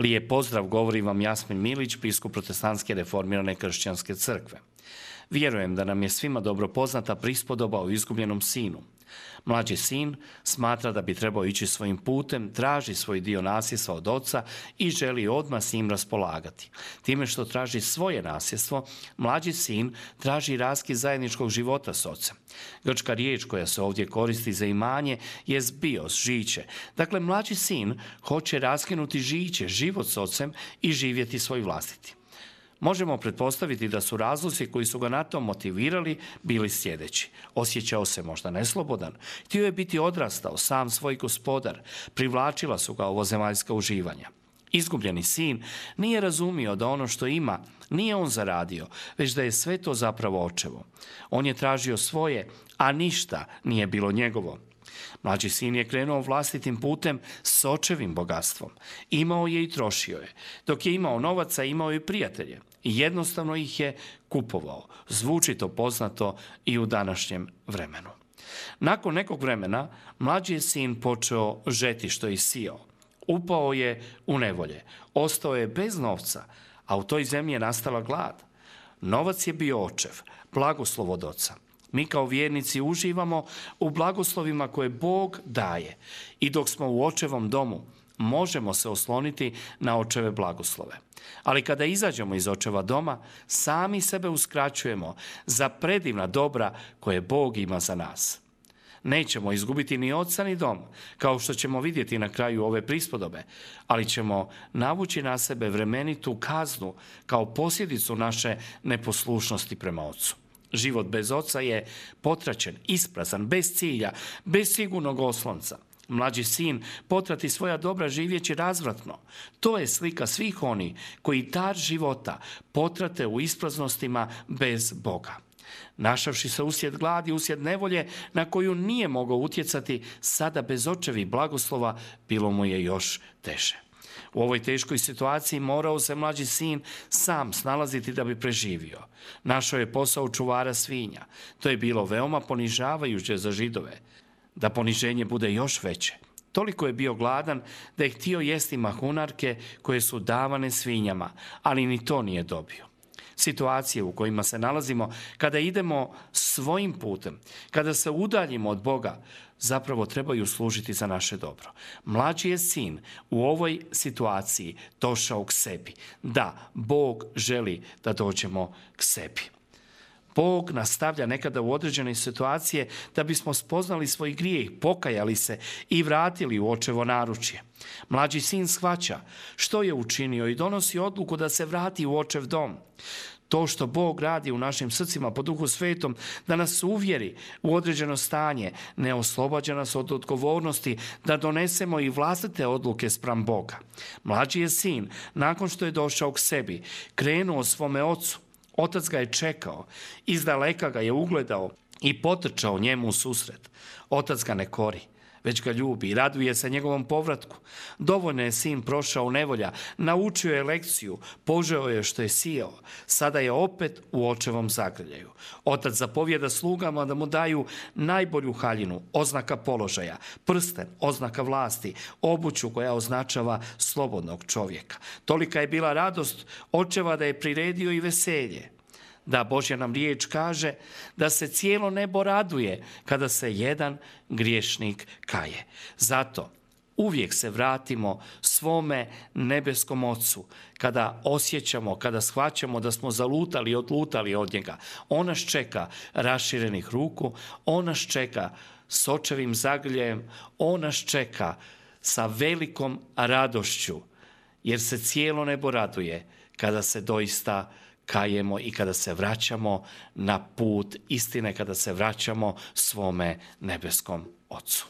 Lijep pozdrav, govori vam Jasmin Milić, biskup protestantske reformirane kršćanske crkve. Vjerujem da nam je svima dobro poznata prispodoba o izgubljenom sinu. Mlađi sin smatra da bi trebao ići svojim putem, traži svoj dio nasljedstva od oca i želi odmah s njim raspolagati. Time što traži svoje nasljedstvo, mlađi sin traži raski zajedničkog života s ocem. Grčka riječ koja se ovdje koristi za imanje je bios, žiće. Dakle, mlađi sin hoće raskinuti žiće, život s ocem i živjeti svoj vlastiti. Možemo pretpostaviti da su razlozi koji su ga na to motivirali bili sljedeći. Osjećao se možda neslobodan, htio je biti odrastao, sam svoj gospodar, privlačila su ga ovo zemaljska uživanja. Izgubljeni sin nije razumio da ono što ima nije on zaradio, već da je sve to zapravo očevo. On je tražio svoje, a ništa nije bilo njegovo. Mlađi sin je krenuo vlastitim putem s očevim bogatstvom. Imao je i trošio je. Dok je imao novaca, imao je prijatelje. I jednostavno ih je kupovao. Zvuči to poznato i u današnjem vremenu. Nakon nekog vremena, mlađi je sin počeo žeti što je sio. Upao je u nevolje. Ostao je bez novca, a u toj zemlji je nastala glad. Novac je bio očev, blagoslov od oca. Mi kao vjernici uživamo u blagoslovima koje Bog daje. I dok smo u očevom domu, možemo se osloniti na očeve blagoslove. Ali kada izađemo iz očeva doma, sami sebe uskraćujemo za predivna dobra koje Bog ima za nas. Nećemo izgubiti ni oca ni dom, kao što ćemo vidjeti na kraju ove prispodobe, ali ćemo navući na sebe vremenitu kaznu kao posljedicu naše neposlušnosti prema ocu. Život bez oca je potračen, isprazan, bez cilja, bez sigurnog oslonca. Mlađi sin potrati svoja dobra živjeći razvratno. To je slika svih oni koji dar života potrate u ispraznostima bez Boga. Našavši se usjed gladi, usjed nevolje na koju nije mogao utjecati, sada bez očevi blagoslova bilo mu je još teže. U ovoj teškoj situaciji morao se mlađi sin sam snalaziti da bi preživio. Našao je posao čuvara svinja. To je bilo veoma ponižavajuće za židove. Da poniženje bude još veće. Toliko je bio gladan da je htio jesti mahunarke koje su davane svinjama, ali ni to nije dobio situacije u kojima se nalazimo, kada idemo svojim putem, kada se udaljimo od Boga, zapravo trebaju služiti za naše dobro. Mlađi je sin u ovoj situaciji došao k sebi. Da, Bog želi da dođemo k sebi. Bog nastavlja nekada u određene situacije da bismo spoznali svoj grijeh, pokajali se i vratili u očevo naručje. Mlađi sin shvaća što je učinio i donosi odluku da se vrati u očev dom. To što Bog radi u našim srcima po duhu svetom, da nas uvjeri u određeno stanje, ne oslobađa nas od odgovornosti da donesemo i vlastite odluke spram Boga. Mlađi je sin, nakon što je došao k sebi, krenuo svome ocu. Otac ga je čekao, izdaleka ga je ugledao i potrčao njemu u susret. Otac ga ne kori već ga ljubi i raduje se njegovom povratku. Dovoljno je sin prošao nevolja, naučio je lekciju, požeo je što je sijao. Sada je opet u očevom zagrljaju. Otac zapovjeda slugama da mu daju najbolju haljinu, oznaka položaja, prsten, oznaka vlasti, obuću koja označava slobodnog čovjeka. Tolika je bila radost očeva da je priredio i veselje da Božja nam riječ kaže da se cijelo nebo raduje kada se jedan griješnik kaje. Zato uvijek se vratimo svome nebeskom ocu kada osjećamo, kada shvaćamo da smo zalutali, odlutali od njega. On nas čeka raširenih ruku, on nas čeka s očevim zagrljajem, on nas čeka sa velikom radošću, jer se cijelo nebo raduje kada se doista kajemo i kada se vraćamo na put istine, kada se vraćamo svome nebeskom Ocu.